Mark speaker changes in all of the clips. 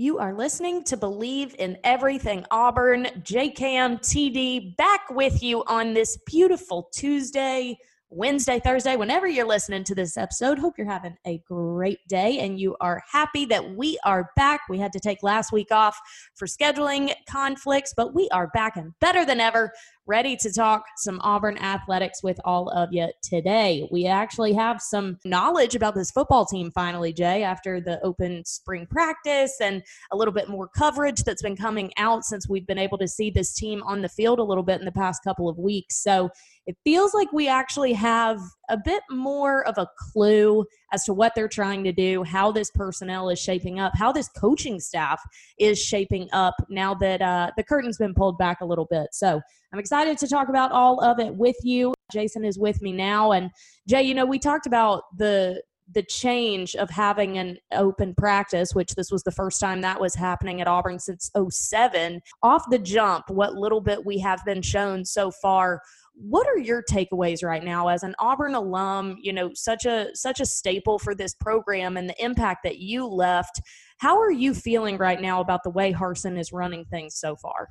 Speaker 1: You are listening to Believe in Everything Auburn. JCam TD back with you on this beautiful Tuesday. Wednesday, Thursday, whenever you're listening to this episode. Hope you're having a great day and you are happy that we are back. We had to take last week off for scheduling conflicts, but we are back and better than ever ready to talk some Auburn athletics with all of you today. We actually have some knowledge about this football team finally, Jay, after the open spring practice and a little bit more coverage that's been coming out since we've been able to see this team on the field a little bit in the past couple of weeks. So it feels like we actually have a bit more of a clue as to what they're trying to do, how this personnel is shaping up, how this coaching staff is shaping up now that uh, the curtain's been pulled back a little bit. So I'm excited to talk about all of it with you. Jason is with me now. And Jay, you know, we talked about the the change of having an open practice, which this was the first time that was happening at Auburn since 07. Off the jump, what little bit we have been shown so far what are your takeaways right now as an Auburn alum, you know, such a such a staple for this program and the impact that you left? How are you feeling right now about the way Harsin is running things so far?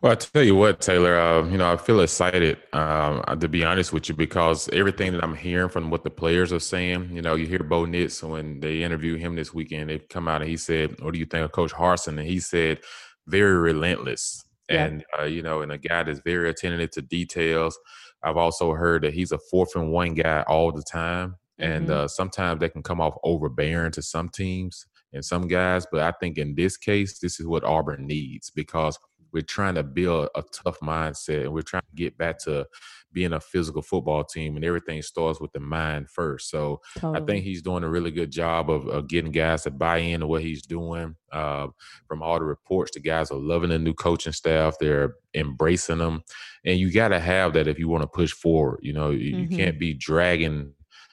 Speaker 2: Well, I tell you what, Taylor, uh, you know, I feel excited, um, uh, to be honest with you, because everything that I'm hearing from what the players are saying, you know, you hear Bo Nix when they interview him this weekend, they come out and he said, What do you think of Coach Harsin?" And he said, Very relentless and uh, you know, and a guy that's very attentive to details. I've also heard that he's a fourth and one guy all the time, and mm-hmm. uh, sometimes that can come off overbearing to some teams and some guys. But I think in this case, this is what Auburn needs because we're trying to build a tough mindset and we're trying to get back to being a physical football team and everything starts with the mind first so totally. i think he's doing a really good job of, of getting guys to buy into what he's doing uh, from all the reports the guys are loving the new coaching staff they're embracing them and you got to have that if you want to push forward you know you, mm-hmm. you can't be dragging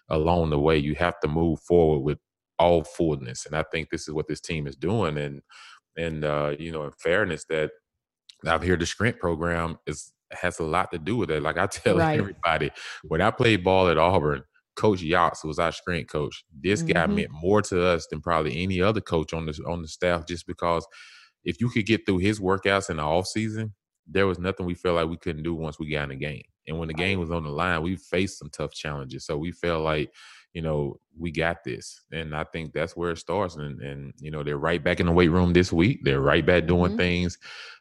Speaker 2: along the way you have to move forward with all fullness and i think this is what this team is doing and and uh, you know in fairness that I've heard the sprint program is has a lot to do with it. Like I tell right. everybody, when I played ball at Auburn, Coach Yachts was our strength coach. This mm-hmm. guy meant more to us than probably any other coach on the on the staff, just because if you could get through his workouts in the off season, there was nothing we felt like we couldn't do once we got in the game. And when the game was on the line, we faced some tough challenges. So we felt like you know, we got this. And I think that's where it starts. And, and you know, they're right back in the weight room this week. They're right back doing mm-hmm. things.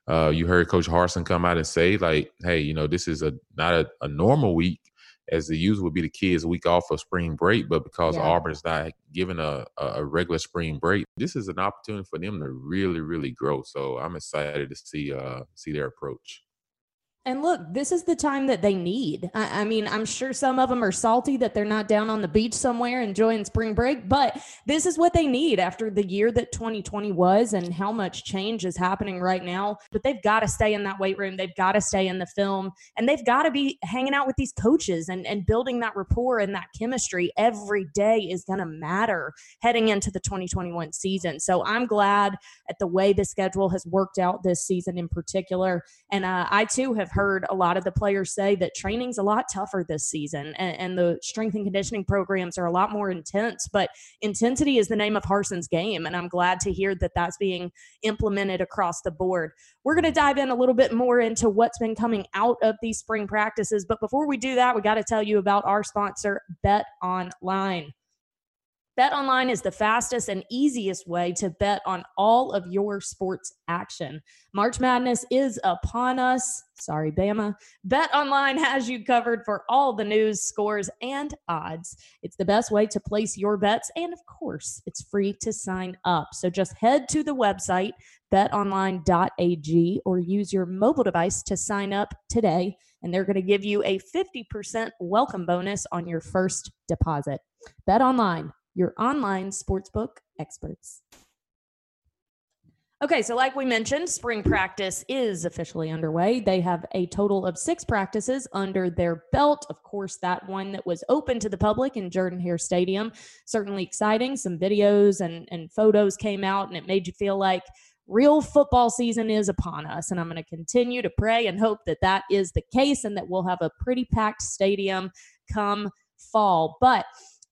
Speaker 2: Uh, you heard Coach Harsin come out and say, like, hey, you know, this is a not a, a normal week as the usual would be the kids week off of spring break, but because yeah. Auburn's not given a, a regular spring break, this is an opportunity for them to really, really grow. So I'm excited to see uh see their approach.
Speaker 1: And look, this is the time that they need. I, I, mean, I'm sure some of them are salty that they're not down on the beach somewhere enjoying spring break, but this is what they need after the year that 2020 was and how much change is happening right now. But they've got to stay in that weight room. They've got to stay in the film and they've got to be hanging out with these coaches and, and building that rapport and that chemistry every day is going to matter heading into the 2021 season. So I'm glad at the way the schedule has worked out this season in particular. And uh, I too have heard a lot of the players say that training's a lot tougher this season and, and, the strength and conditioning programs are a lot more intense. But intensity is the name of Harsin's game. And I'm glad to hear that that's being implemented across the board. We're going to dive in a little bit more into what's been coming out of these spring practices. But before we do that, we got to tell you about our sponsor, Bet Online. Bet online is the fastest and easiest way to bet on all of your sports action. March Madness is upon us. Sorry, Bama. Bet online has you covered for all the news, scores, and odds. It's the best way to place your bets, and of course, it's free to sign up. So just head to the website betonline.ag or use your mobile device to sign up today, and they're going to give you a 50% welcome bonus on your first deposit. Bet online your online sportsbook experts. Okay, so like we mentioned, spring practice is officially underway. They have a total of six practices under their belt. Of course, that one that was open to the public in Jordan Hare Stadium, certainly exciting. Some videos and, and photos came out, and it made you feel like real football season is upon us. And I'm going to continue to pray and hope that that is the case and that we'll have a pretty packed stadium come fall. But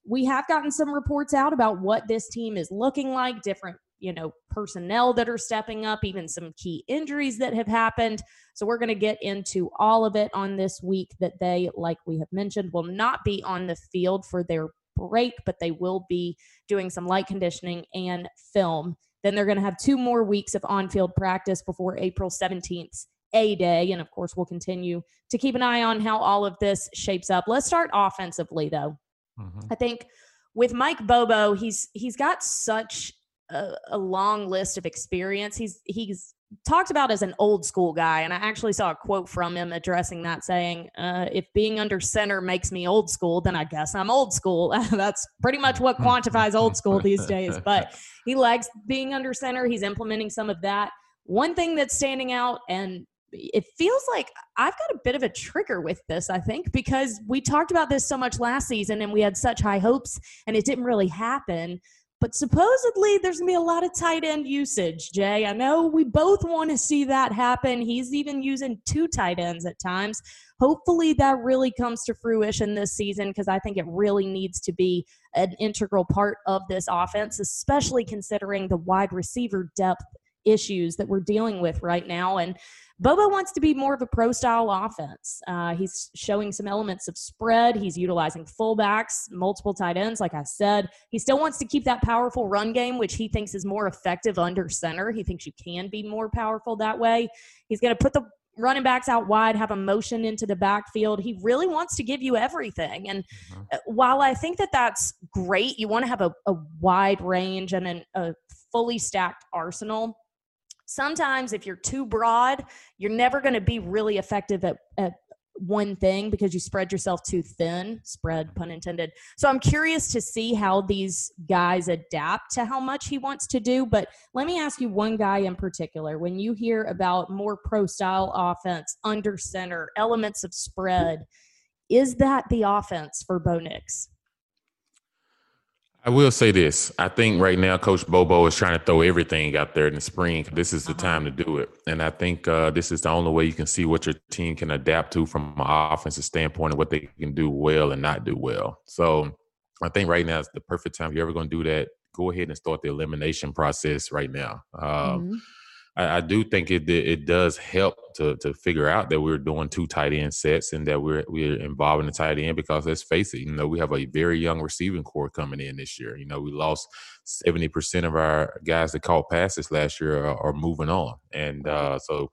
Speaker 1: we have gotten some reports out about what this team is looking like, different, you know, personnel that are stepping up, even some key injuries that have happened. So we're going to get into all of it on this week that they, like we have mentioned, will not be on the field for their break, but they will be doing some light conditioning and film. Then they're going to have two more weeks of on field practice before April 17th a day. And of course, we'll continue to keep an eye on how all of this shapes up. Let's start offensively, though. Mm-hmm. I think with Mike Bobo, he's he's got such a, a, long list of experience. He's he's talked about as an old school guy, and I actually saw a quote from him addressing that, saying, uh, "If being under center makes me old school, then I guess I'm old school." That's pretty much what quantifies old school these days. But he likes being under center. He's implementing some of that. One thing that's standing out, and it feels like I've got a bit of a trigger with this, I think, because we talked about this so much last season and we had such high hopes and it didn't really happen. But supposedly there's going to be a lot of tight end usage, Jay. I know we both want to see that happen. He's even using two tight ends at times. Hopefully that really comes to fruition this season because I think it really needs to be an integral part of this offense, especially considering the wide receiver depth issues that we're dealing with right now. And Bobo wants to be more of a pro style offense. Uh, he's showing some elements of spread. He's utilizing fullbacks, multiple tight ends, like I said. He still wants to keep that powerful run game, which he thinks is more effective under center. He thinks you can be more powerful that way. He's going to put the running backs out wide, have a motion into the backfield. He really wants to give you everything. And mm-hmm. while I think that that's great, you want to have a, a wide range and an, a fully stacked arsenal sometimes if you're too broad, you're never going to be really effective at, at one thing because you spread yourself too thin, spread pun intended. So I'm curious to see how these guys adapt to how much he wants to do. But let me ask you one guy in particular. When you hear about more pro style offense, under center, elements of spread, is that the offense for Bo Nix?
Speaker 2: I will say this. I think right now Coach Bobo is trying to throw everything out there in the spring. This is the time to do it. And I think uh, this is the only way you can see what your team can adapt to from an offensive standpoint and what they can do well and not do well. So I think right now is the perfect time. If you're ever going to do that, go ahead and start the elimination process right now. Um, mm-hmm. I, I, do think it it does help to to figure out that we're doing two tight end sets and that we're we're involving the tight end because let's face it, you know, we have a very young receiving corps coming in this year. You know, we lost seventy percent of our guys that caught passes last year are, are moving on, and uh, so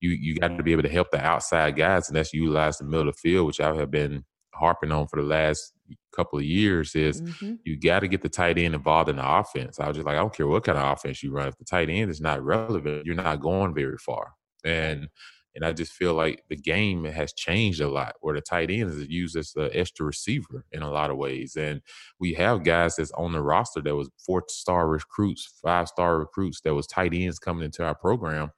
Speaker 2: you you got to be able to help the outside guys, and that's utilize the middle of the field, which I have been harping on for the last couple of years is mm-hmm. you got to get the tight end involved in the offense. I was just like, I don't care what kind of offense you run. If the tight end is not relevant, you're not going very far. And and I just feel like the game has changed a lot where the tight end is used as the extra receiver in a lot of ways. And we have guys that's on the roster that was four star recruits, five star recruits that was tight ends coming into our program.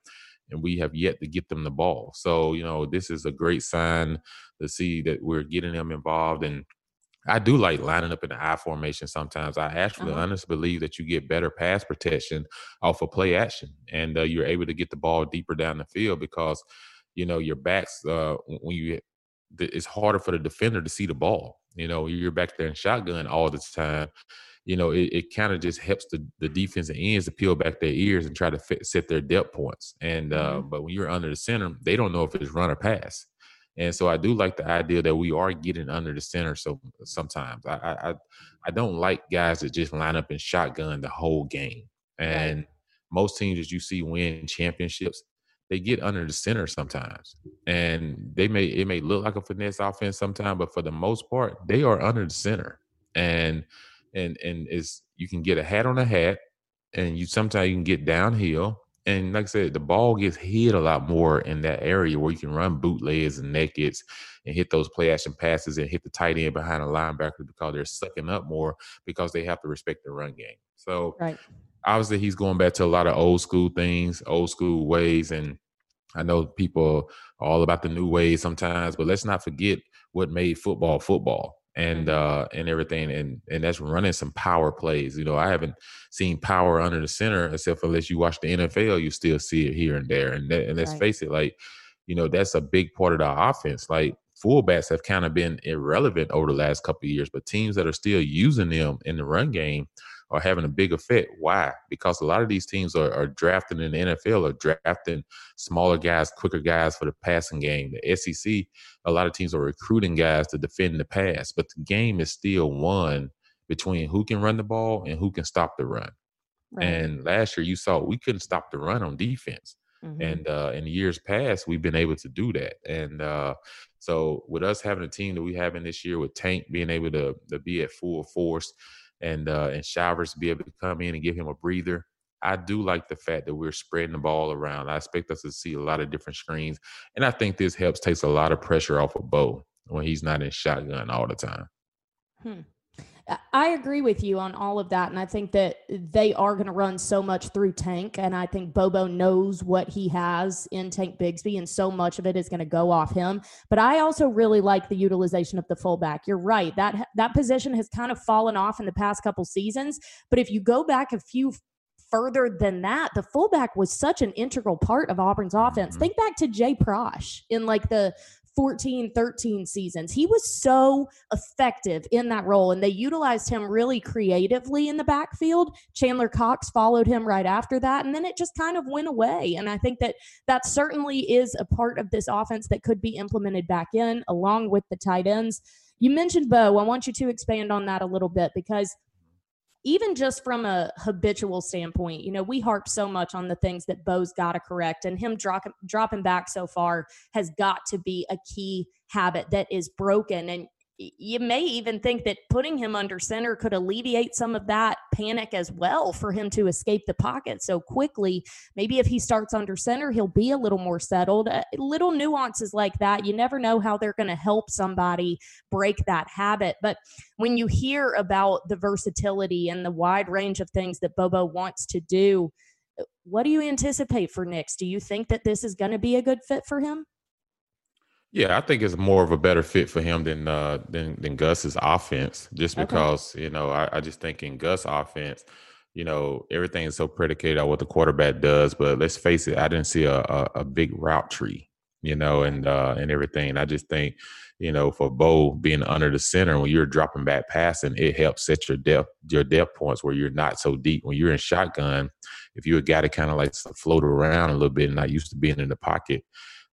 Speaker 2: And we have yet to get them the ball. So, you know, this is a great sign to see that we're getting them involved and I do like lining up in the I formation sometimes. I actually uh-huh. honestly believe that you get better pass protection off of play action and uh, you're able to get the ball deeper down the field because you know, your backs uh, when you it's harder for the defender to see the ball. You know, you're back there in shotgun all the time. You know, it, it kind of just helps the, the defensive ends to peel back their ears and try to fit, set their depth points. And uh, mm-hmm. but when you're under the center, they don't know if it's run or pass. And so I do like the idea that we are getting under the center. So sometimes I I I don't like guys that just line up in shotgun the whole game. And right. most teams that you see win championships, they get under the center sometimes. And they may it may look like a finesse offense sometimes, but for the most part, they are under the center. And and and it's you can get a hat on a hat and you sometimes you can get downhill and like I said, the ball gets hit a lot more in that area where you can run bootlegs and nakeds and hit those play action passes and hit the tight end behind a linebacker because they're sucking up more because they have to respect the run game. So right. obviously he's going back to a lot of old school things, old school ways. And I know people are all about the new ways sometimes, but let's not forget what made football football and mm-hmm. uh and everything and and that's running some power plays you know i haven't seen power under the center except unless you watch the nfl you still see it here and there and, that, and let's right. face it like you know that's a big part of the offense like fullbacks have kind of been irrelevant over the last couple of years but teams that are still using them in the run game are having a big effect. Why? Because a lot of these teams are, are drafting in the NFL are drafting smaller guys, quicker guys for the passing game. The SEC, a lot of teams are recruiting guys to defend the pass, but the game is still won between who can run the ball and who can stop the run. Right. And last year you saw we couldn't stop the run on defense. Mm-hmm. And uh, in years past, we've been able to do that. And uh, so, with us having a team that we have in this year, with Tank being able to, to be at full force, and uh, and Showers be able to come in and give him a breather. I do like the fact that we're spreading the ball around. I expect us to see a lot of different screens, and I think this helps takes a lot of pressure off of Bo when he's not in shotgun all the time.
Speaker 1: Hmm. I agree with you on all of that. And I think that they are going to run so much through Tank. And I think Bobo knows what he has in Tank Bigsby, and so much of it is going to go off him. But I also really like the utilization of the fullback. You're right. That that position has kind of fallen off in the past couple seasons. But if you go back a few further than that, the fullback was such an integral part of Auburn's offense. Mm-hmm. Think back to Jay Prosch in like the 14, 13 seasons. He was so effective in that role, and they utilized him really creatively in the backfield. Chandler Cox followed him right after that, and then it just kind of went away. And I think that that certainly is a part of this offense that could be implemented back in along with the tight ends. You mentioned Bo. I want you to expand on that a little bit because even just from a habitual standpoint, you know, we harp so much on the things that Bo's got to correct, and him drop, dropping back so far has got to be a key habit that is broken. And you may even think that putting him under center could alleviate some of that panic as well for him to escape the pocket so quickly. Maybe if he starts under center, he'll be a little more settled. Uh, little nuances like that, you never know how they're going to help somebody break that habit. But when you hear about the versatility and the wide range of things that Bobo wants to do, uh, what do you anticipate for Nix? Do you think that this is going to be a good fit for him?
Speaker 2: Yeah, I think it's more of a better fit for him than uh than than Gus's offense. Just because okay. you know, I, I just think in Gus' offense, you know, everything is so predicated on what the quarterback does. But let's face it, I didn't see a a, a big route tree, you know, and uh and everything. I just think, you know, for Bo being under the center when you're dropping back passing, it helps set your depth your depth points where you're not so deep. When you're in shotgun, if you're a guy that kind of likes to float around a little bit and not used to being in the pocket,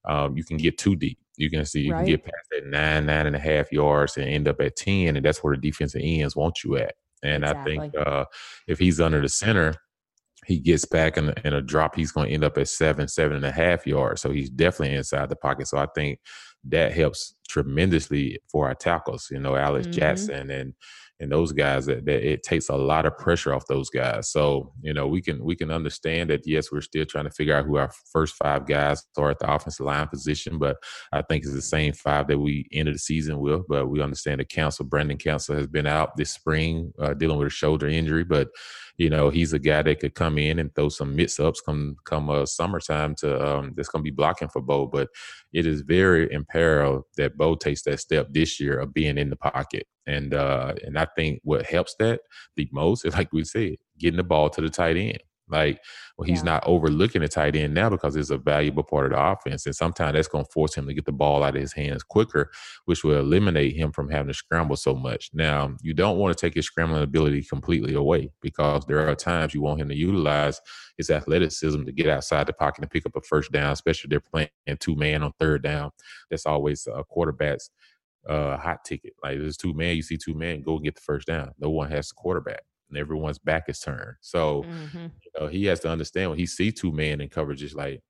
Speaker 2: um, you can get too deep. You can see you right. can get past that nine, nine and a half yards and end up at 10, and that's where the defensive ends want you at. And exactly. I think uh, if he's under the center, he gets back in, in a drop, he's going to end up at seven, seven and a half yards. So he's definitely inside the pocket. So I think that helps tremendously for our tackles. You know, Alec mm-hmm. Jackson and and those guys that, that it takes a lot of pressure off those guys. So, you know, we can we can understand that yes, we're still trying to figure out who our first five guys are at the offensive line position, but I think it's the same five that we ended the season with. But we understand the council, Brandon Council has been out this spring uh, dealing with a shoulder injury, but you know, he's a guy that could come in and throw some mix ups come come uh, summertime to um, that's to be blocking for Bo. But it is very imperative that Bo takes that step this year of being in the pocket. And uh, and I think what helps that the most is like we said, getting the ball to the tight end. Like, well, he's yeah. not overlooking the tight end now because it's a valuable part of the offense. And sometimes that's going to force him to get the ball out of his hands quicker, which will eliminate him from having to scramble so much. Now, you don't want to take his scrambling ability completely away because there are times you want him to utilize his athleticism to get outside the pocket and pick up a first down, especially if they're playing two man on third down. That's always a quarterback's uh, hot ticket. Like there's two men, you see two men, go and get the first down. No one has the quarterback and everyone's back is turned. So mm-hmm. you know, he has to understand when he see two men in coverage, is like,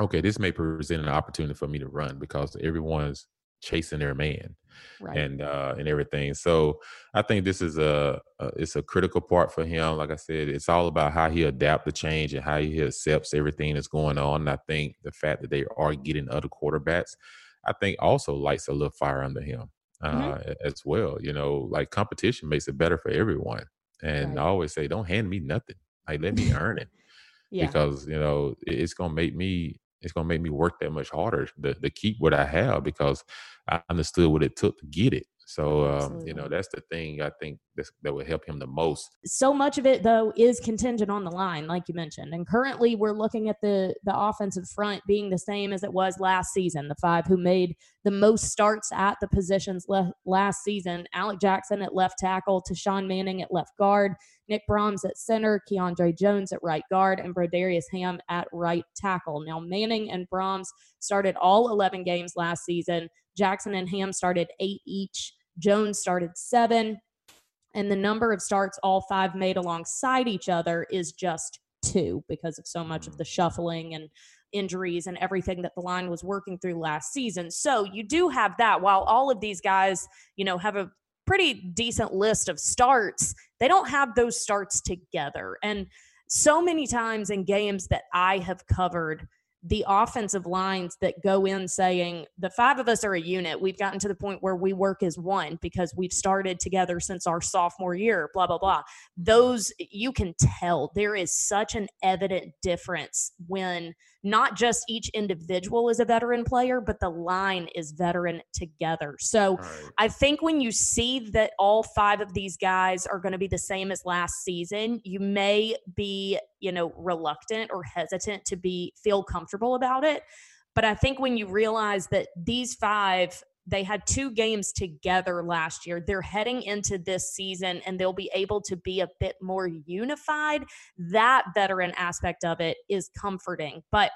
Speaker 2: okay, this may present an opportunity for me to run because everyone's chasing their man right. and uh and everything. So I think this is a, a, it's a critical part for him. Like I said, it's all about how he adapt the change and how he accepts everything that's going on. And I think the fact that they are getting other quarterbacks, I think also lights a little fire under him. Mm-hmm. Uh, mm-hmm. as well. You know, like competition makes it better for everyone. And right. I always say, don't hand me nothing. Like let me earn it. yeah. Because, you know, it's gonna make me it's gonna make me work that much harder to, to keep what I have because I understood what it took to get it. So um, you know that's the thing I think that would help him the most.
Speaker 1: So much of it though is contingent on the line, like you mentioned, and currently we're looking at the the offensive front being the same as it was last season. The five who made the most starts at the positions le- last season: Alec Jackson at left tackle, Tashawn Manning at left guard, Nick Brahms at center, Keandre Jones at right guard, and Brodarious Hamm at right tackle. Now Manning and Brahms started all 11 games last season. Jackson and Hamm started eight each. Jones started seven. And the number of starts all five made alongside each other is just two because of so much of the mm. shuffling and injuries and everything that the line was working through last season. So you do have that while all of these guys, you know, have a pretty decent list of starts, they don't have those starts together. And so many times in games that I have covered, the offensive lines that go in saying the five of us are a unit. We've gotten to the point where we work as one because we've started together since our sophomore year, blah, blah, blah. Those you can tell there is such an evident difference when not just each individual is a veteran player, but the line is veteran together. So right. I think when you see that all five of these guys are going to be the same as last season, you may be, you know, reluctant or hesitant to be feel comfortable about it. But I think when you realize that these five they had two games together last year. They're heading into this season and they'll be able to be a bit more unified. That veteran aspect of it is comforting. But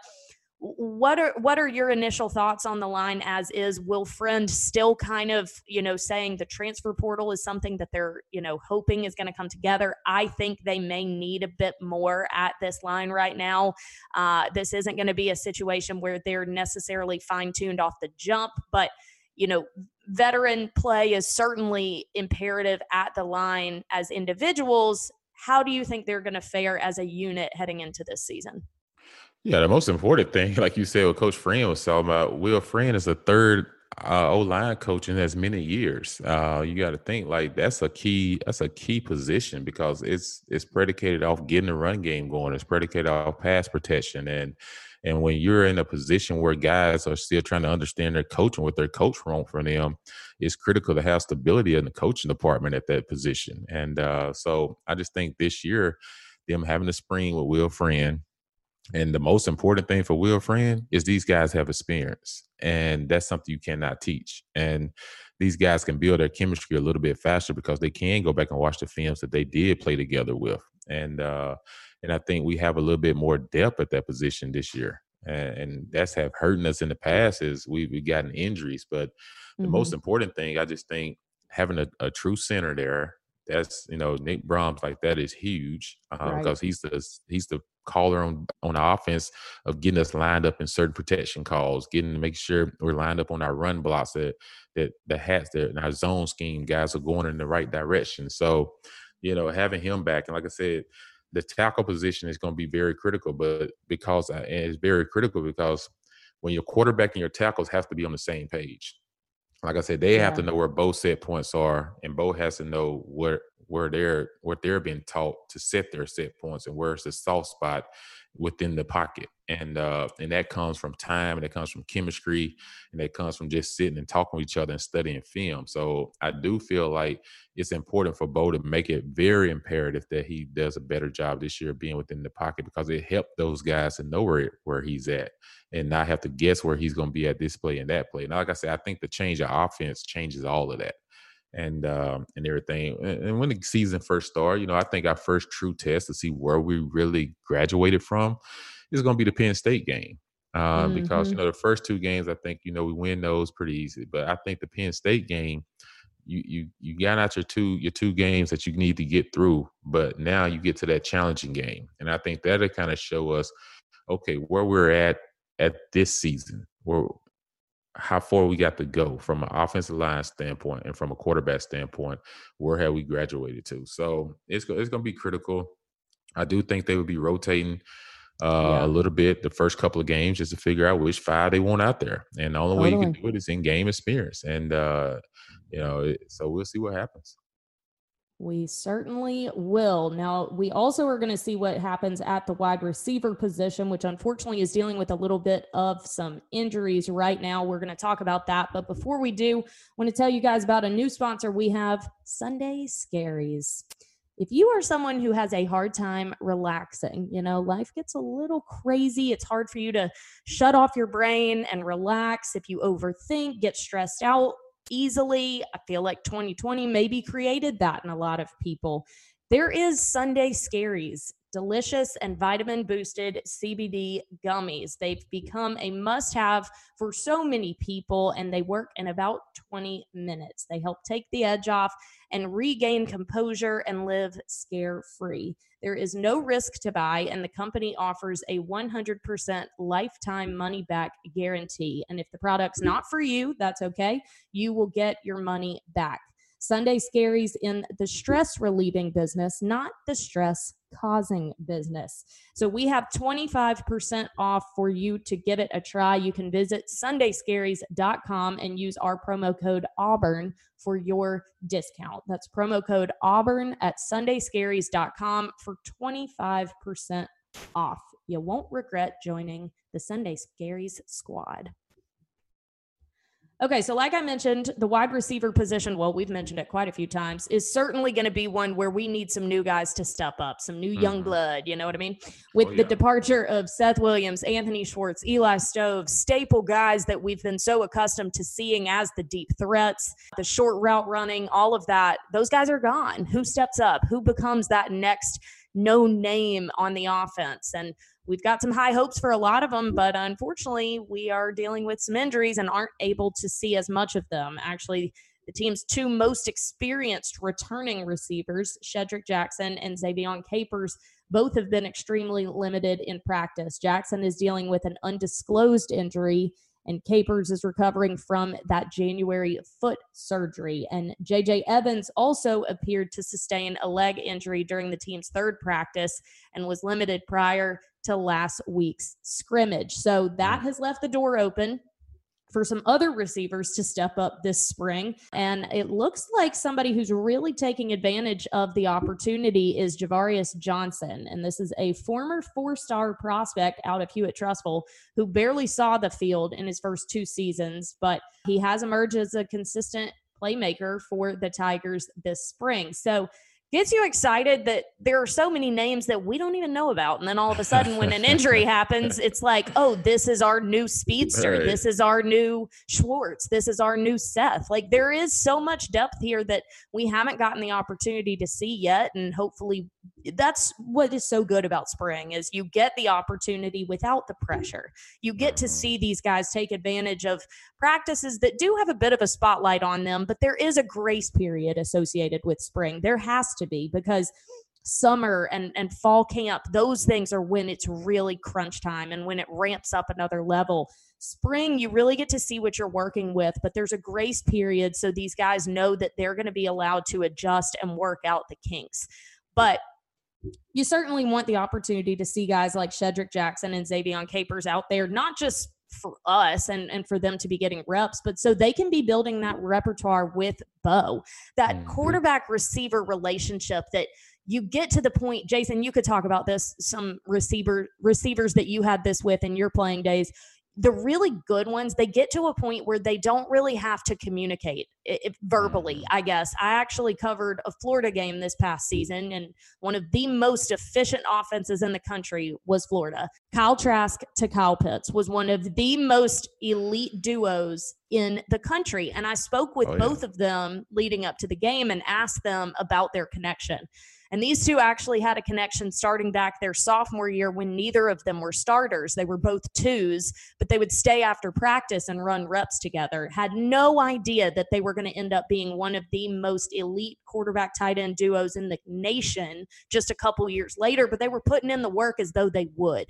Speaker 1: what are what are your initial thoughts on the line as is will friend still kind of you know saying the transfer portal is something that they're you know hoping is going to come together i think they may need a bit more at this line right now uh, this isn't going to be a situation where they're necessarily fine-tuned off the jump but you know, veteran play is certainly imperative at the line as individuals. How do you think they're going to fare as a unit heading into this season?
Speaker 2: Yeah, the most important thing, like you said, what Coach Friend was talking about, Will Friend is the third uh, O line coach in as many years. Uh, you got to think like that's a key. That's a key position because it's it's predicated off getting the run game going. It's predicated off pass protection and and when you're in a position where guys are still trying to understand their coaching, what their coach want from them, it's critical to have stability in the coaching department at that position. And uh, so I just think this year, them having a spring with Will Friend, and the most important thing for Will Friend is these guys have experience, and that's something you cannot teach. And these guys can build their chemistry a little bit faster because they can go back and watch the films that they did play together with. And uh, and I think we have a little bit more depth at that position this year. And, and that's have hurting us in the past is we've, we've gotten injuries. But the mm-hmm. most important thing, I just think having a, a, true center there, that's you know Nick Brahms like that is huge uh, right. because he's the he's the caller on on the offense of getting us lined up in certain protection calls, getting to make sure we're lined up on our run blocks that that the hats that in our zone scheme guys are going in the right direction. So, you know, having him back and like I said, the tackle position is going to be very critical, but because uh, it's very critical because when your quarterback and your tackles have to be on the same page. Like I said, they yeah. have to know where both set points are, and both has to know where where they're what they're being taught to set their set points and where's the soft spot within the pocket. And uh, and that comes from time and it comes from chemistry and that comes from just sitting and talking with each other and studying film. So I do feel like it's important for Bo to make it very imperative that he does a better job this year being within the pocket because it helped those guys to know where, where he's at and not have to guess where he's going to be at this play and that play. Now, like I said, I think the change of offense changes all of that and um, and everything. And when the season first started, you know, I think our first true test to see where we really graduated from is going to be the Penn State game. Uh, mm-hmm. Because you know the first two games, I think you know we win those pretty easy. But I think the Penn State game, you you you got out your two your two games that you need to get through. But now you get to that challenging game, and I think that'll kind of show us, okay, where we're at at this season, where how far we got to go from an offensive line standpoint and from a quarterback standpoint. Where have we graduated to? So it's it's going to be critical. I do think they would be rotating uh, yeah. a little bit the first couple of games just to figure out which five they want out there. And the only totally. way you can do it is in game experience. And uh, you know, it, so we'll see what happens.
Speaker 1: We certainly will. Now, we also are going to see what happens at the wide receiver position, which unfortunately is dealing with a little bit of some injuries right now. We're going to talk about that. But before we do, I want to tell you guys about a new sponsor we have Sunday Scaries. If you are someone who has a hard time relaxing, you know, life gets a little crazy. It's hard for you to shut off your brain and relax. If you overthink, get stressed out, easily. I feel like 2020 maybe created that in a lot of people. There is Sunday Scaries, delicious and vitamin boosted CBD gummies. They've become a must have for so many people, and they work in about 20 minutes. They help take the edge off and regain composure and live scare free. There is no risk to buy, and the company offers a 100% lifetime money back guarantee. And if the product's not for you, that's okay. You will get your money back. Sunday Scaries in the stress relieving business, not the stress causing business. So we have 25% off for you to give it a try. You can visit sundayscaries.com and use our promo code Auburn for your discount. That's promo code Auburn at sundayscaries.com for 25% off. You won't regret joining the Sunday Scaries squad. Okay, so like I mentioned, the wide receiver position, well, we've mentioned it quite a few times, is certainly going to be one where we need some new guys to step up, some new young mm-hmm. blood, you know what I mean? With oh, yeah. the departure of Seth Williams, Anthony Schwartz, Eli Stove, staple guys that we've been so accustomed to seeing as the deep threats, the short route running, all of that, those guys are gone. Who steps up? Who becomes that next no name on the offense? And we've got some high hopes for a lot of them, but unfortunately, we are dealing with some injuries and aren't able to see as much of them. Actually, the team's two most experienced returning receivers, Shedrick Jackson and Ze'Vian Capers, both have been extremely limited in practice. Jackson is dealing with an undisclosed injury, and Capers is recovering from that January foot surgery. And JJ Evans also appeared to sustain a leg injury during the team's third practice and was limited prior to last week's scrimmage. So that mm. has left the door open for some other receivers to step up this spring. And it looks like somebody who's really taking advantage of the opportunity is Javarius Johnson. And this is a former four star prospect out of Hewitt-Trussville who barely saw the field in his first two seasons, but he has emerged as a consistent playmaker for the Tigers this spring. So gets you excited that there are so many names that we don't even know about. And then all of a sudden, when an injury happens, it's like, oh, this is our new speedster. Right. This is our new Schwartz. This is our new Seth. Like there is so much depth here that we haven't gotten the opportunity to see yet. And hopefully that's what is so good about spring is you get the opportunity without the pressure. You get to see these guys take advantage of practices that do have a bit of a spotlight on them, but there is a grace period associated with spring. There has to be because summer and and fall camp those things are when it's really crunch time and when it ramps up another level spring you really get to see what you're working with but there's a grace period so these guys know that they're going to be allowed to adjust and work out the kinks but you certainly want the opportunity to see guys like Shedrick Jackson and Ze'Vian Capers out there, not just for us and, and for them to be getting reps, but so they can be building that repertoire with Bo, that mm-hmm. quarterback receiver relationship that you get to the point, Jason, you could talk about this, some receiver receivers that you had this with in your playing days the really good ones they get to a point where they don't really have to communicate if verbally mm-hmm. i guess i actually covered a florida game this past season and one of the most efficient offenses in the country was florida kyle trask to kyle pitts was one of the most elite duos in the country and i spoke with oh, yeah. both of them leading up to the game and asked them about their connection and these two actually had a connection starting back their sophomore year when neither of them were starters. They were both twos, but they would stay after practice and run reps together. Had no idea that they were going to end up being one of the most elite quarterback tight end duos in the nation just a couple years later, but they were putting in the work as though they would.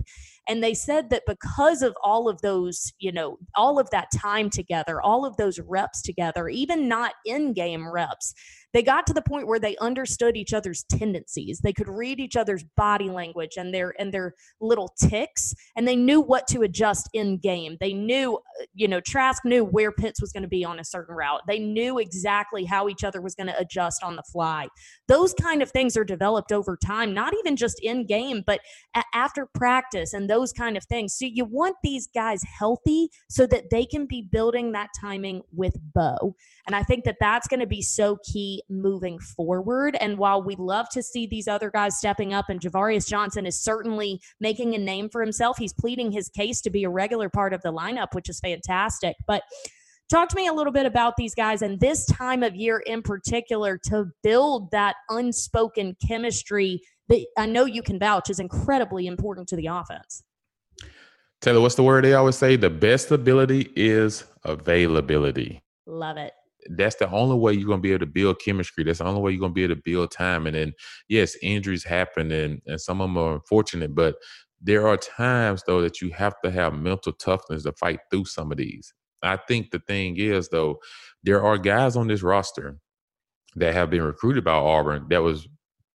Speaker 1: And they said that because of all of those, you know, all of that time together, all of those reps together, even not in game reps, they got to the point where they understood each other's tendencies. They could read each other's body language and their and their little ticks and they knew what to adjust in game. They knew uh, you know trask knew where pitts was going to be on a certain route. They knew exactly how each other was going to adjust on the fly. Those kind of things are developed over time not even just in game but a- after practice and those kind of things. So you want these guys healthy so that they can be building that timing with bo and i think that that's going to be so key moving forward. And while we love to see these other guys stepping up, and Javarius Johnson is certainly making a name for himself, he's pleading his case to be a regular part of the lineup, which is fantastic. But talk to me a little bit about these guys and this time of year in particular to build that unspoken chemistry that I know you can vouch is incredibly important to the offense.
Speaker 2: Taylor, what's the word they always say? The best ability is availability.
Speaker 1: Love it
Speaker 2: that's the only way you're gonna be able to build chemistry. That's the only way you're gonna be able to build time. And then yes, injuries happen and, and some of them are unfortunate, but there are times though that you have to have mental toughness to fight through some of these. I think the thing is though, there are guys on this roster that have been recruited by Auburn that was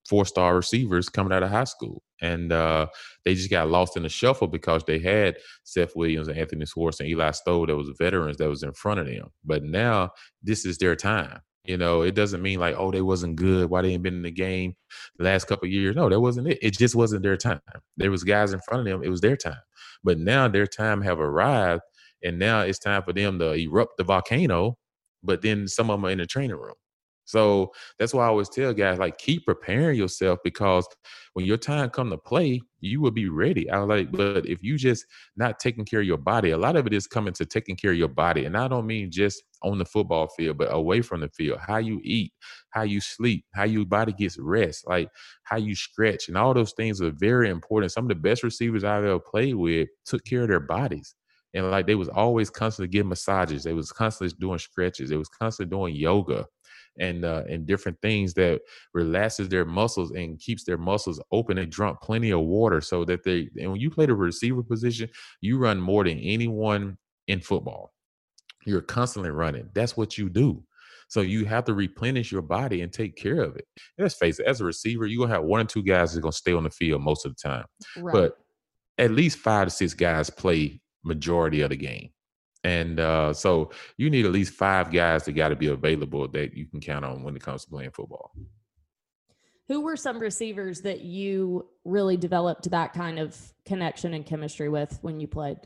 Speaker 2: four star receivers coming out of high school. And uh, they just got lost in the shuffle because they had Seth Williams and Anthony Schwartz and Eli Stove that was veterans that was in front of them. But now this is their time. You know, it doesn't mean like, oh, they wasn't good. Why they ain't been in the game the last couple years? No, that wasn't it. It just wasn't their time. There was guys in front of them. It was their time. But now their time have arrived, and now it's time for them to erupt the volcano. But then some of them are in the training room. So that's why I always tell guys like keep preparing yourself because when your time come to play, you will be ready. I like, but if you just not taking care of your body, a lot of it is coming to taking care of your body, and I don't mean just on the football field, but away from the field. How you eat, how you sleep, how your body gets rest, like how you stretch, and all those things are very important. Some of the best receivers I've ever played with took care of their bodies and like they was always constantly getting massages they was constantly doing stretches they was constantly doing yoga and uh, and different things that relaxes their muscles and keeps their muscles open. They drunk plenty of water so that they and when you play the receiver position, you run more than anyone in football. You're constantly running. That's what you do. So you have to replenish your body and take care of it. And let's face it, as a receiver, you're gonna have one or two guys that are gonna stay on the field most of the time. Right. But at least five to six guys play majority of the game. And uh, so you need at least five guys that got to be available that you can count on when it comes to playing football.
Speaker 1: Who were some receivers that you really developed that kind of connection and chemistry with when you played?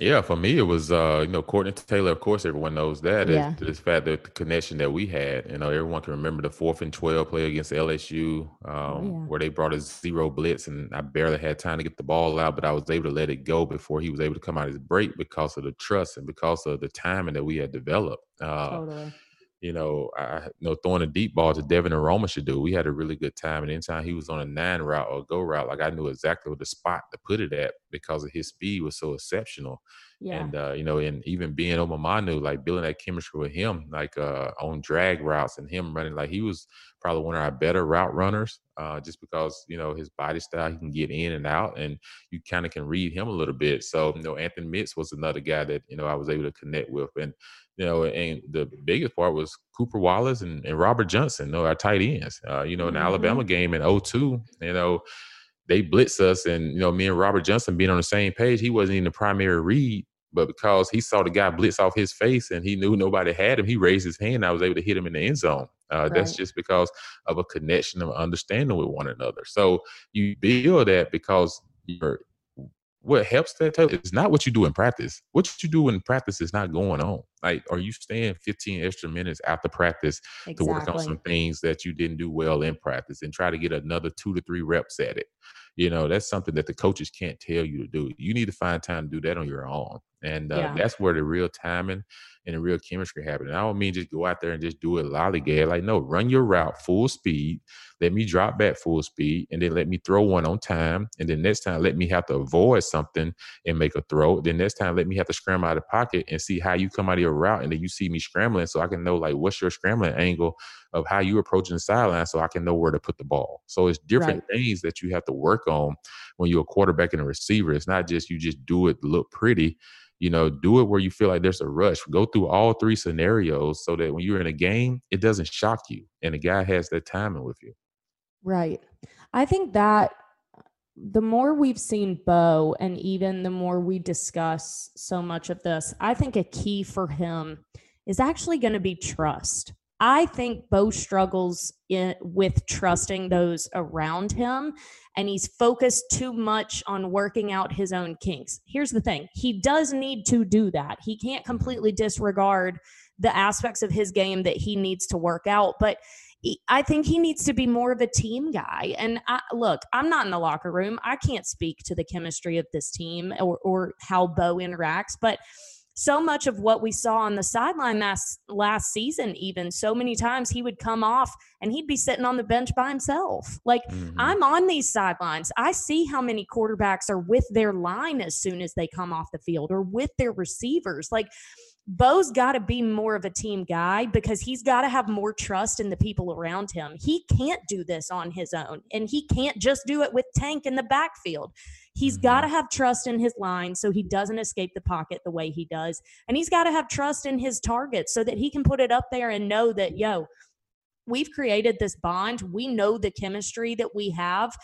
Speaker 2: Yeah, for me it was uh, you know Courtney Taylor. Of course, everyone knows that. Yeah. It's, it's fact that the connection that we had. You know, everyone can remember the fourth and twelve play against LSU, um, yeah. where they brought a zero blitz, and I barely had time to get the ball out, but I was able to let it go before he was able to come out his break because of the trust and because of the timing that we had developed. Uh, totally you know, I you know throwing a deep ball to Devin Aromashodu. We had a really good time, and anytime he was on a nine route or go route, like I knew exactly what the spot to put it at because of his speed was so exceptional. Yeah. And uh, you know, and even Ben Obomanu, like building that chemistry with him, like uh, on drag routes and him running, like he was probably one of our better route runners, uh, just because you know his body style, he can get in and out, and you kind of can read him a little bit. So you know, Anthony Mix was another guy that you know I was able to connect with, and you know, and the biggest part was Cooper Wallace and, and Robert Johnson, you know, our tight ends. Uh, you know, in the mm-hmm. Alabama game in 02, you know, they blitz us and, you know, me and Robert Johnson being on the same page, he wasn't even the primary read But because he saw the guy blitz off his face and he knew nobody had him, he raised his hand. I was able to hit him in the end zone. Uh, right. That's just because of a connection of understanding with one another. So you build that because you're what helps that tell is not what you do in practice. What you do in practice is not going on. Like, are you staying 15 extra minutes after practice exactly. to work on some things that you didn't do well in practice and try to get another two to three reps at it? You know, that's something that the coaches can't tell you to do. You need to find time to do that on your own. And uh, yeah. that's where the real timing and the real chemistry happen. And I don't mean just go out there and just do it lollygag. Like, no, run your route full speed. Let me drop back full speed, and then let me throw one on time. And then next time, let me have to avoid something and make a throw. Then next time, let me have to scramble out of pocket and see how you come out of your route, and then you see me scrambling, so I can know like what's your scrambling angle of how you approaching the sideline, so I can know where to put the ball. So it's different right. things that you have to work on when you're a quarterback and a receiver. It's not just you just do it look pretty you know do it where you feel like there's a rush go through all three scenarios so that when you're in a game it doesn't shock you and the guy has that timing with you
Speaker 1: right i think that uh, the more we've seen bo and even the more we discuss so much of this i think a key for him is actually going to be trust I think Bo struggles in, with trusting those around him, and he's focused too much on working out his own kinks. Here's the thing he does need to do that. He can't completely disregard the aspects of his game that he needs to work out, but I think he needs to be more of a team guy. And I, look, I'm not in the locker room. I can't speak to the chemistry of this team or, or how Bo interacts, but so much of what we saw on the sideline last last season even so many times he would come off and he'd be sitting on the bench by himself. Like mm-hmm. i'm on these sidelines. I see how many quarterbacks are with their line as soon as they come off the field or with their receivers. Like Bo's got to be more of a team guy because he's got to have more trust in the people around him. He can't do this on his own, and he can't just do it with Tank in the backfield. He's mm-hmm. got to have trust in his line so he doesn't escape the pocket the way he does. And he's got to have trust in his target so that he can put it up there and know that, yo, we've created this bond. We know the chemistry that we have.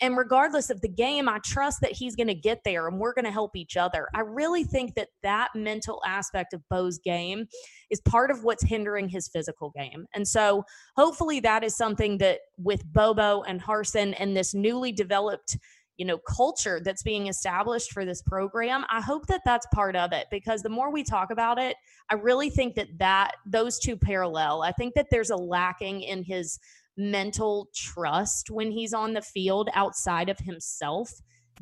Speaker 1: And regardless of the game, I trust that he's going to get there and we're going to help each other. I really think that that mental aspect of Bo's game is part of what's hindering his physical game. And so hopefully that is something that with Bobo and Harsin and this newly developed you know culture that's being established for this program i hope that that's part of it because the more we talk about it i really think that that those two parallel i think that there's a lacking in his mental trust when he's on the field outside of himself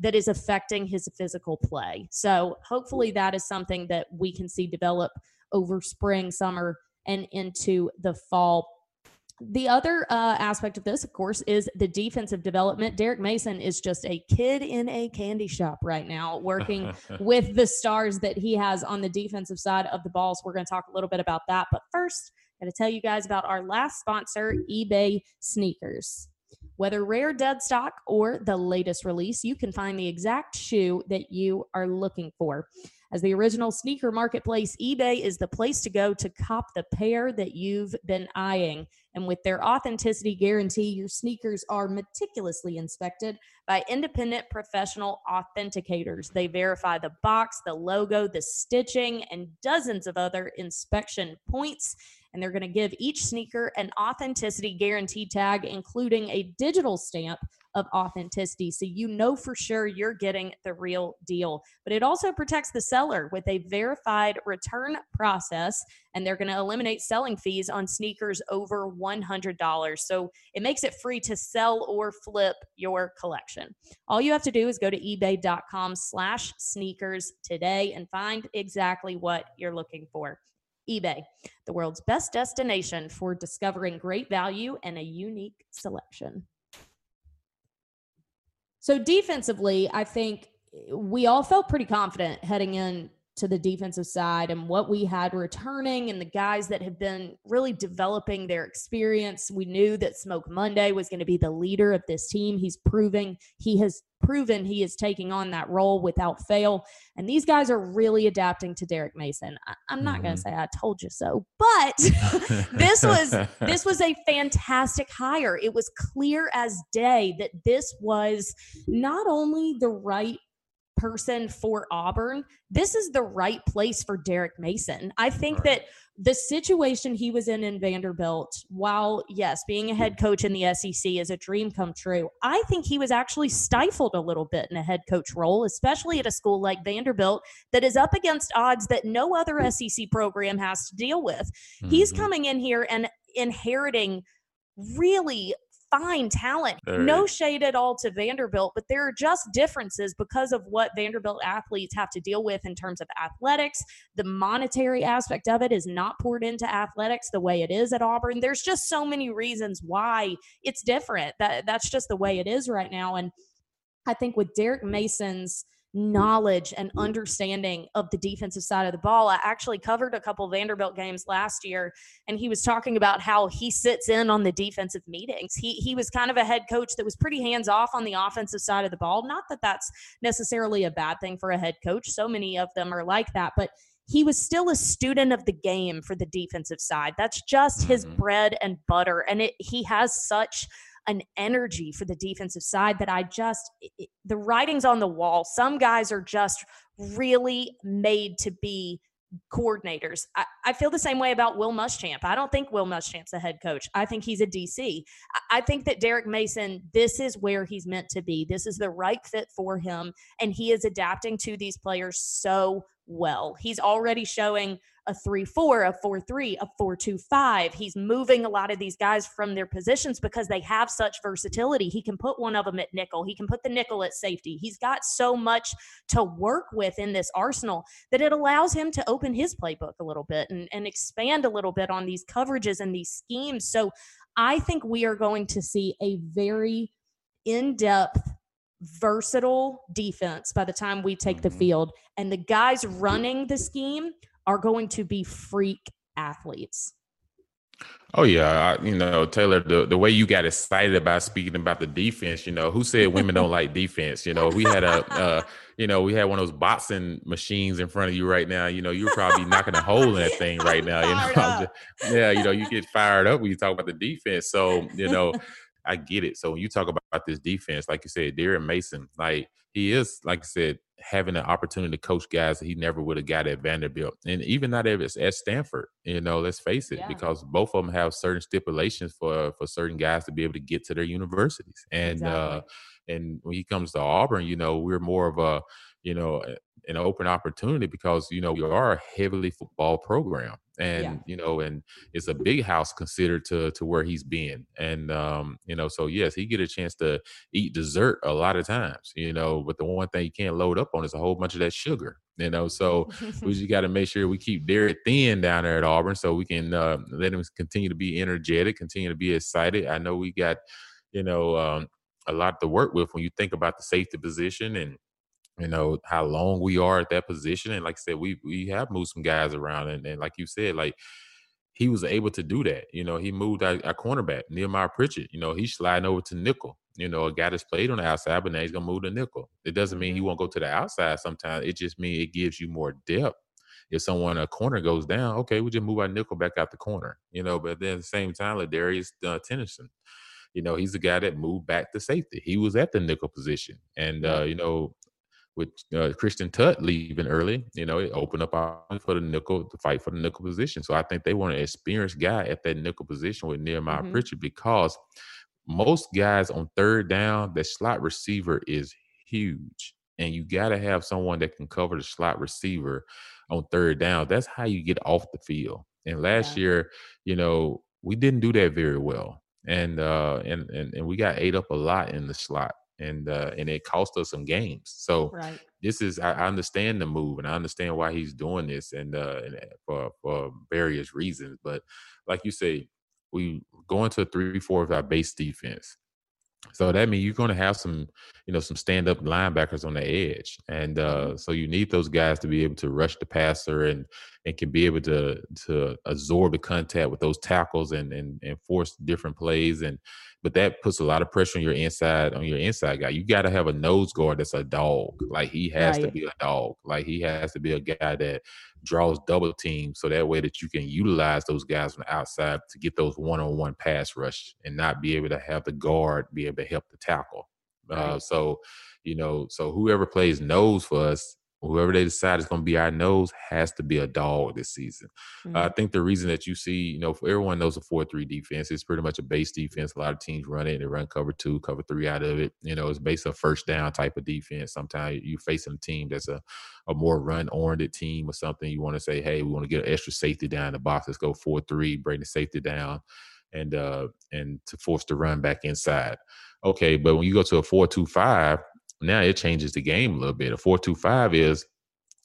Speaker 1: that is affecting his physical play. So hopefully that is something that we can see develop over spring, summer, and into the fall. The other uh, aspect of this, of course, is the defensive development. Derek Mason is just a kid in a candy shop right now, working with the stars that he has on the defensive side of the ball. So we're going to talk a little bit about that. But first, going to tell you guys about our last sponsor, eBay Sneakers. Whether rare dead stock or the latest release, you can find the exact shoe that you are looking for. As the original sneaker marketplace, eBay is the place to go to cop the pair that you've been eyeing. And with their authenticity guarantee, your sneakers are meticulously inspected by independent professional authenticators. They verify the box, the logo, the stitching, and dozens of other inspection points and they're going to give each sneaker an authenticity guarantee tag, including a digital stamp of authenticity. So you know for sure you're getting the real deal. But it also protects the seller with a verified return process, and they're going to eliminate selling fees on sneakers over $100. So it makes it free to sell or flip your collection. All you have to do is go to ebay.com slash sneakers today and find exactly what you're looking for eBay, the world's best destination for discovering great value and a unique selection. So, defensively, I think we all felt pretty confident heading in to the defensive side and what we had returning and the guys that have been really developing their experience. We knew that Smoke Monday was going to be the leader of this team. He's proving he has proven he is taking on that role without fail. And these guys are really adapting to Derek Mason. I, am not mm-hmm. going to say I told you so, but this was this was a fantastic hire. It was clear as day that this was not only the right person for Auburn, this is the right place for Derek Mason. I think right. that the situation he was in in Vanderbilt, while yes, being a head coach in the SEC is a dream come true, I think he was actually stifled a little bit in a head coach role, especially at a school like Vanderbilt that is up against odds that no other SEC program has to deal with. Mm-hmm. He's coming in here and inheriting really fine talent. Right. No shade at all to Vanderbilt, but there are just differences because of what Vanderbilt athletes have to deal with in terms of athletics. The monetary aspect of it is not poured into athletics the way it is at Auburn. There's just so many reasons why it's different. That that's just the way it is right now. And I think with Derek Mason's knowledge and understanding of the defensive side of the ball. I actually covered a couple Vanderbilt games last year, and he was talking about how he sits in on the defensive meetings. He he was kind of a head coach that was pretty hands off on the offensive side of the ball. Not that that's necessarily a bad thing for a head coach. So many of them are like that, but he was still a student of the game for the defensive side. That's just his mm-hmm. bread and butter, and it he has such an energy for the defensive side that I just, it, the writing's on the wall. Some guys are just really made to be coordinators. I, I, feel the same way about Will Muschamp. I don't think Will Muschamp's a head coach. I think he's a DC. I, I think that Derek Mason, this is where he's meant to be. This is the right fit for him. And he is adapting to these players so well. He's already showing a 3 4, a 4 3, a 4 2 5. He's moving a lot of these guys from their positions because they have such versatility. He can put one of them at nickel, he can put the nickel at safety. He's got so much to work with in this arsenal that it allows him to open his playbook a little bit and, and expand a little bit on these coverages and these schemes. So I think we are going to see a very in depth versatile defense by the time we take the mm-hmm. field. And the guys running the scheme are going to be freak athletes.
Speaker 2: Oh yeah, I, you know Taylor, the the way you got excited about speaking about the defense, you know, who said women don't like defense? You know, we had a, uh, you know, we had one of those boxing machines in front of you right now. You know, you're probably knocking a hole in that thing right now. You know, just, yeah, you know, you get fired up when you talk about the defense. So you know, I get it. So when you talk about this defense, like you said, Derek Mason, like he is, like I said, having an opportunity to coach guys that he never would have got at Vanderbilt, and even not at, at Stanford. You know, let's face it, yeah. because both of them have certain stipulations for for certain guys to be able to get to their universities, and uh, exactly. uh, and when he comes to Auburn, you know, we're more of a you know an open opportunity because you know we are a heavily football program and yeah. you know and it's a big house considered to to where he's been and um you know so yes he get a chance to eat dessert a lot of times you know but the one thing you can't load up on is a whole bunch of that sugar you know so we just got to make sure we keep Derek thin down there at Auburn so we can uh, let him continue to be energetic continue to be excited I know we got you know um a lot to work with when you think about the safety position and you know how long we are at that position and like i said we we have moved some guys around and, and like you said like he was able to do that you know he moved our, our cornerback nehemiah pritchett you know he's sliding over to nickel you know a guy that's played on the outside but now he's gonna move to nickel it doesn't mean he mm-hmm. won't go to the outside sometimes it just means it gives you more depth if someone a corner goes down okay we just move our nickel back out the corner you know but then at the same time like darius uh, tennyson you know, he's the guy that moved back to safety. He was at the nickel position. And, uh, you know, with uh, Christian Tutt leaving early, you know, it opened up for the nickel to fight for the nickel position. So I think they want an experienced guy at that nickel position with Nehemiah mm-hmm. Pritchett because most guys on third down, the slot receiver is huge. And you got to have someone that can cover the slot receiver on third down. That's how you get off the field. And last yeah. year, you know, we didn't do that very well. And uh and, and and we got ate up a lot in the slot and uh, and it cost us some games. So right. this is I, I, understand the move and I understand why he's doing this and, uh, and uh, for for various reasons. But like you say, we go into three four of our base defense. So that means you're going to have some, you know, some stand up linebackers on the edge, and uh, mm-hmm. so you need those guys to be able to rush the passer and and can be able to to absorb the contact with those tackles and and, and force different plays and but that puts a lot of pressure on your inside on your inside guy. You got to have a nose guard that's a dog. Like he has right. to be a dog. Like he has to be a guy that draws double teams so that way that you can utilize those guys on the outside to get those one on one pass rush and not be able to have the guard be able to help the tackle. Uh, so, you know, so whoever plays nose for us whoever they decide is going to be our nose has to be a dog this season. Mm-hmm. Uh, I think the reason that you see, you know, everyone knows a four-three defense. It's pretty much a base defense. A lot of teams run it. They run cover two, cover three out of it. You know, it's based on first down type of defense. Sometimes you facing a team that's a, a more run-oriented team or something. You want to say, hey, we want to get an extra safety down in the box. Let's go four-three, bring the safety down and uh and to force the run back inside. Okay, but when you go to a four-two-five, now it changes the game a little bit. A four-two-five is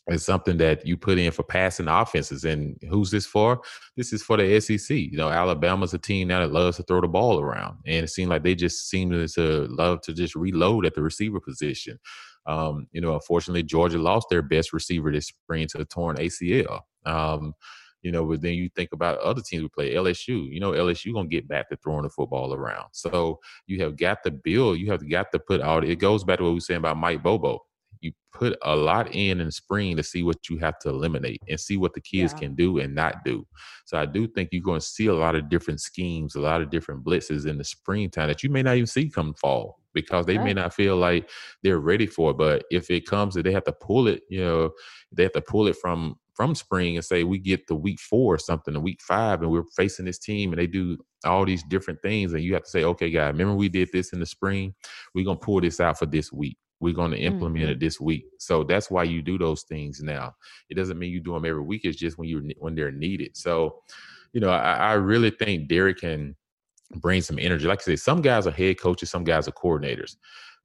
Speaker 2: is something that you put in for passing offenses. And who's this for? This is for the SEC. You know, Alabama's a team now that loves to throw the ball around. And it seemed like they just seem to love to just reload at the receiver position. Um, you know, unfortunately, Georgia lost their best receiver this spring to a torn ACL. Um, you know, but then you think about other teams we play, LSU. You know, LSU gonna get back to throwing the football around. So you have got to build. You have got to put out. It goes back to what we were saying about Mike Bobo you put a lot in in spring to see what you have to eliminate and see what the kids yeah. can do and not do. So I do think you're going to see a lot of different schemes, a lot of different blitzes in the springtime that you may not even see come fall because they right. may not feel like they're ready for it. But if it comes that they have to pull it, you know, they have to pull it from from spring and say we get to week four or something, to week five, and we're facing this team and they do all these different things, and you have to say, okay, guys, remember we did this in the spring, we're gonna pull this out for this week. We're going to implement mm-hmm. it this week. So that's why you do those things now. It doesn't mean you do them every week. It's just when you when they're needed. So, you know, I, I really think Derek can bring some energy. Like I said, some guys are head coaches, some guys are coordinators.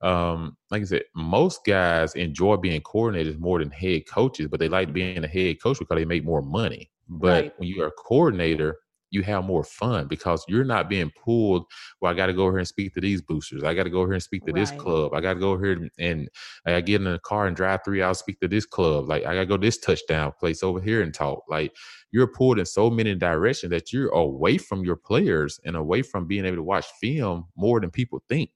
Speaker 2: Um, like I said, most guys enjoy being coordinators more than head coaches, but they like being a head coach because they make more money. But right. when you are a coordinator, you have more fun because you're not being pulled. Well, I got to go here and speak to these boosters. I got to go here and speak to right. this club. I got to go here and, I get in a car and drive three hours, speak to this club. Like I got to go this touchdown place over here and talk. Like you're pulled in so many directions that you're away from your players and away from being able to watch film more than people think.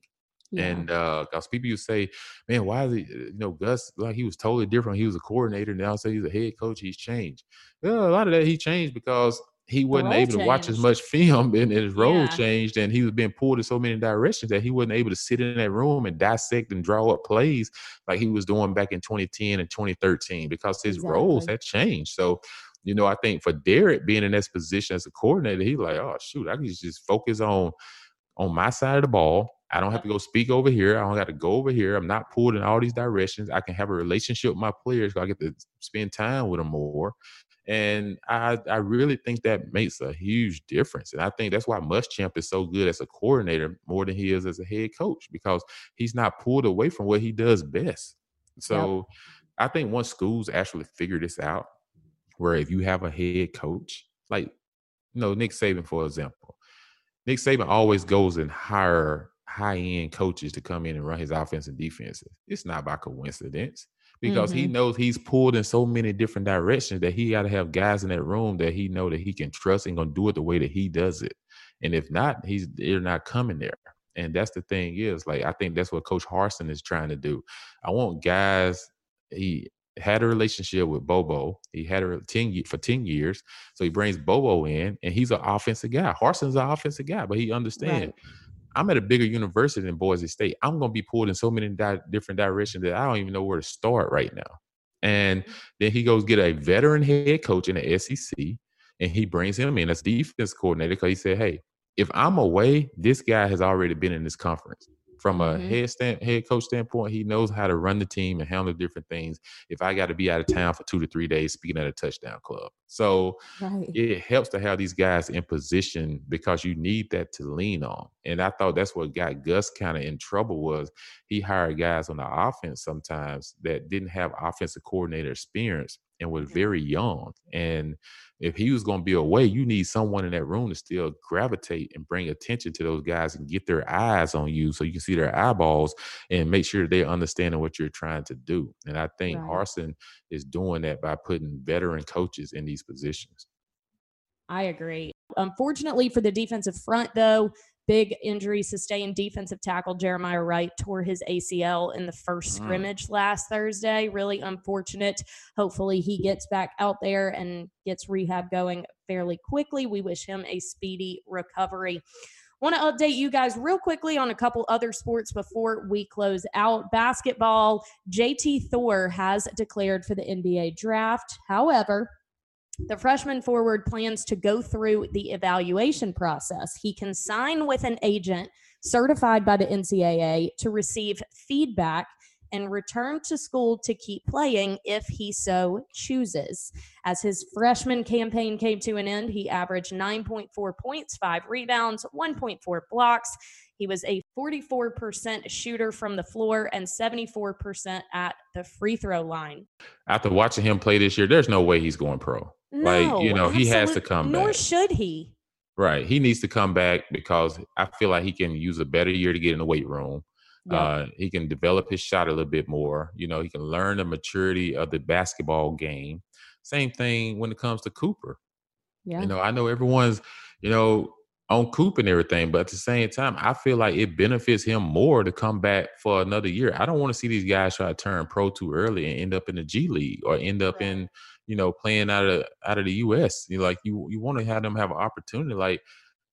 Speaker 2: Yeah. And uh, cause people you say, man, why is he, you know, Gus, like he was totally different. He was a coordinator. Now say he's a head coach. He's changed. Well, a lot of that he changed because he wasn't able changed. to watch as much film and his role yeah. changed and he was being pulled in so many directions that he wasn't able to sit in that room and dissect and draw up plays like he was doing back in 2010 and 2013 because his exactly. roles had changed. So, you know, I think for Derek being in this position as a coordinator, he's like, oh shoot, I can just focus on on my side of the ball. I don't have to go speak over here. I don't have to go over here. I'm not pulled in all these directions. I can have a relationship with my players. I get to spend time with them more. And I, I really think that makes a huge difference. And I think that's why Muschamp is so good as a coordinator more than he is as a head coach because he's not pulled away from what he does best. So yep. I think once schools actually figure this out, where if you have a head coach, like you know, Nick Saban, for example, Nick Saban always goes and hire high end coaches to come in and run his offense and defenses. It's not by coincidence because mm-hmm. he knows he's pulled in so many different directions that he got to have guys in that room that he know that he can trust and gonna do it the way that he does it. And if not, he's they're not coming there. And that's the thing is like I think that's what Coach Harsin is trying to do. I want guys. He had a relationship with Bobo. He had a ten for ten years, so he brings Bobo in, and he's an offensive guy. Harsin's an offensive guy, but he understands. Right I'm at a bigger university than Boise State. I'm going to be pulled in so many di- different directions that I don't even know where to start right now. And then he goes get a veteran head coach in the SEC, and he brings him in as defense coordinator because he said, "Hey, if I'm away, this guy has already been in this conference from a mm-hmm. head stand, head coach standpoint, he knows how to run the team and handle different things. If I got to be out of town for two to three days speaking at a touchdown club, so right. it helps to have these guys in position because you need that to lean on. And I thought that's what got Gus kind of in trouble was he hired guys on the offense sometimes that didn't have offensive coordinator experience and was mm-hmm. very young and if he was going to be away, you need someone in that room to still gravitate and bring attention to those guys and get their eyes on you so you can see their eyeballs and make sure they're understanding what you're trying to do. And I think right. Harsin is doing that by putting veteran coaches in these positions.
Speaker 1: I agree. Unfortunately for the defensive front, though, big injury sustained defensive tackle Jeremiah Wright tore his ACL in the first mm. scrimmage last Thursday. Really unfortunate. Hopefully, he gets back out there and gets rehab going fairly quickly. We wish him a speedy recovery. Want to update you guys real quickly on a couple other sports before we close out. Basketball, JT Thor has declared for the NBA draft. However, the freshman forward plans to go through the evaluation process. He can sign with an agent certified by the NCAA to receive feedback and return to school to keep playing if he so chooses. As his freshman campaign came to an end, he averaged 9.4 points, five rebounds, 1.4 blocks. He was a 44% shooter from the floor and 74% at the free throw line.
Speaker 2: After watching him play this year, there's no way he's going pro.
Speaker 1: No,
Speaker 2: like, you know,
Speaker 1: absolute,
Speaker 2: he has to come
Speaker 1: nor
Speaker 2: back.
Speaker 1: Nor should he.
Speaker 2: Right. He needs to come back because I feel like he can use a better year to get in the weight room.
Speaker 1: Yeah.
Speaker 2: Uh, he can develop his shot a little bit more. You know, he can learn the maturity of the basketball game. Same thing when it comes to Cooper.
Speaker 1: yeah.
Speaker 2: You know, I know everyone's, you know, on Coop and everything, but at the same time, I feel like it benefits him more to come back for another year. I don't want to see these guys try to turn pro too early and end up in the G League or end up
Speaker 1: Right.
Speaker 2: in, you know, playing out of out of the US. You like you you want to have them have an opportunity. Like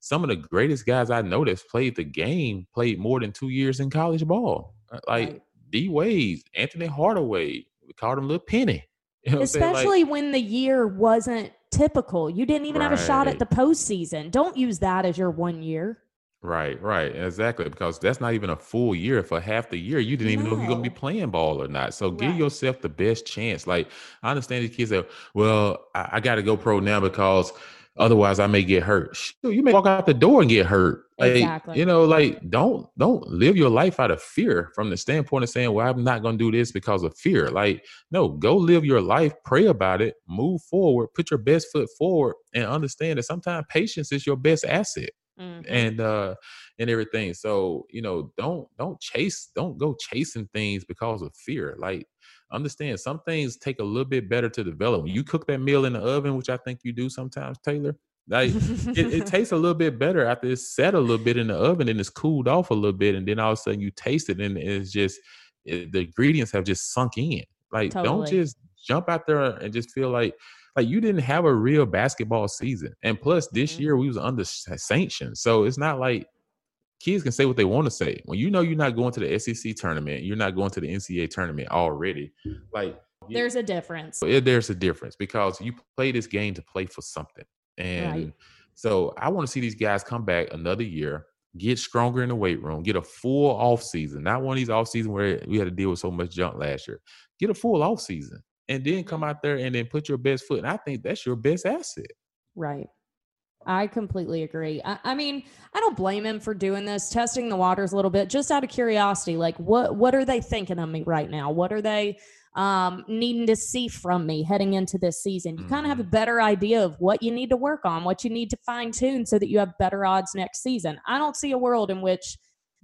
Speaker 2: some of the greatest guys I know that's played the game played more than two years in college ball. Uh, Like
Speaker 1: Right.
Speaker 2: D Wade, Anfernee Hardaway, we called him Little Penny. You know what Like-
Speaker 1: Especially when the year wasn't typical. You didn't even have a shot at
Speaker 2: Right.
Speaker 1: the postseason. Don't use that as your one year.
Speaker 2: Right, right, exactly. Because that's not even a full year. For half the year, you didn't even know if you're gonna be playing ball or not. So give yourself the best chance. Like I understand these kids say, "Well, I, I got to go pro now because otherwise I may get hurt." Shoot, you may walk out the door and get hurt. Like,
Speaker 1: Exactly.
Speaker 2: You know, like don't don't live your life out of fear from the standpoint of saying, "Well, I'm not gonna do this because of fear." Like, no, go live your life, pray about it, move forward, put your best foot forward, and understand that sometimes patience is your best asset
Speaker 1: Mhm.
Speaker 2: and uh and everything. So you know don't don't chase don't go chasing things because of fear. Like understand some things take a little bit better to develop. When you cook that meal in the oven which i think you do sometimes taylor like it, it tastes a little bit better after it's set a little bit in the oven and it's cooled off a little bit and then all of a sudden you taste it and it's just it, the ingredients have just sunk in. Like don't just jump out there and just feel like like you didn't have a real basketball season and plus this
Speaker 1: Mhm.
Speaker 2: year we was under s- sanction so it's not like kids can say what they want to say when you know you're not going to the sec tournament you're not going to the ncaa tournament already like
Speaker 1: There's a difference.
Speaker 2: there's a difference because you play this game to play for something. And so I want to see these guys come back another year, get stronger in the weight room, get a full off season, not one of these off season where we had to deal with so much junk last year. Get a full off season and then come out there and then put your best foot. And I think that's your best asset.
Speaker 1: Right. I completely agree. I, I mean, I don't blame him for doing this, testing the waters a little bit, just out of curiosity. Like, what what are they thinking of me right now? What are they um, needing to see from me heading into this season? You kind of have a better idea of what you need to work on, what you need to fine tune, so that you have better odds next season. I don't see a world in which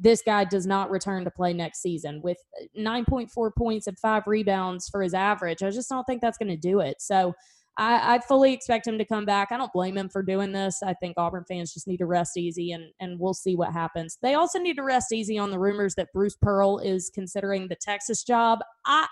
Speaker 1: this guy does not return to play next season with 9.4 points and five rebounds for his average. I just don't think that's going to do it. So I, I fully expect him to come back. I don't blame him for doing this. I think Auburn fans just need to rest easy and, and we'll see what happens. They also need to rest easy on the rumors that Bruce Pearl is considering the Texas job. I,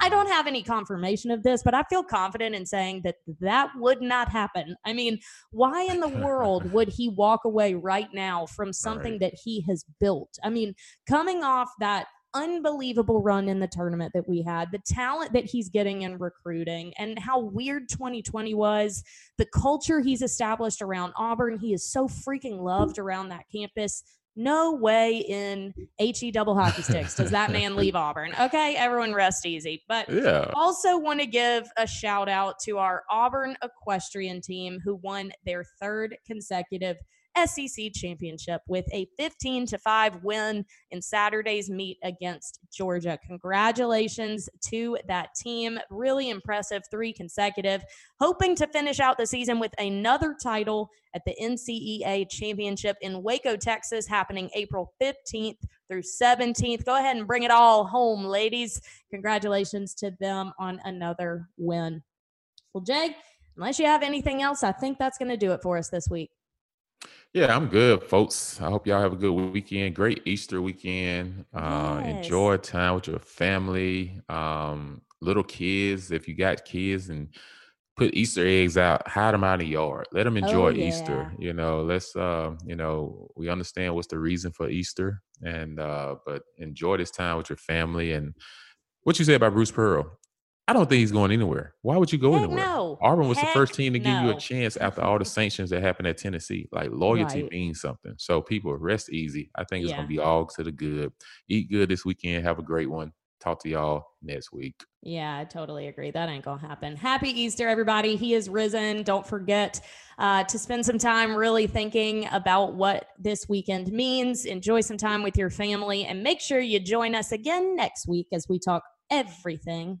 Speaker 1: I don't have any confirmation of this, but I feel confident in saying that that would not happen. I mean, why in the world would he walk away right now from something
Speaker 2: Right.
Speaker 1: that he has built? I mean, coming off that unbelievable run in the tournament that we had, the talent that he's getting in recruiting, and how weird 2020 was, the culture he's established around Auburn. He is so freaking loved around that campus. No way in HE double hockey sticks does that man leave Auburn. Okay, everyone rest easy. But
Speaker 2: Yeah.
Speaker 1: also want to give a shout out to our Auburn equestrian team who won their third consecutive SEC championship with a 15 to 5 win in Saturday's meet against Georgia. Congratulations to that team. Really impressive, three consecutive. Hoping to finish out the season with another title at the NCEA championship in Waco, Texas, happening April 15th through 17th. Go ahead and bring it all home, ladies. Congratulations to them on another win. Well, Jay, unless you have anything else, I think that's going to do it for us this week.
Speaker 2: Yeah, I'm good, folks. I hope y'all have a good weekend. Great Easter weekend. Uh,
Speaker 1: Yes.
Speaker 2: enjoy time with your family, um, little kids. If you got kids and put Easter eggs out, hide them out in the yard, let them enjoy
Speaker 1: Oh, yeah.
Speaker 2: Easter. You know, let's uh, you know, we understand what's the reason for Easter, and uh, but enjoy this time with your family. And what you say about Bruce Pearl, I don't think he's going anywhere. Why would you go
Speaker 1: Heck
Speaker 2: anywhere?
Speaker 1: no.
Speaker 2: Auburn was the first team to give you a chance after all the sanctions that happened at Tennessee. Like loyalty
Speaker 1: Right.
Speaker 2: means something. So people rest easy. I think it's
Speaker 1: Yeah.
Speaker 2: gonna be all to the good. Eat good this weekend. Have a great one. Talk to y'all next week.
Speaker 1: Yeah, I totally agree. That ain't gonna happen. Happy Easter, everybody. He is risen. Don't forget uh, to spend some time really thinking about what this weekend means. Enjoy some time with your family and make sure you join us again next week as we talk everything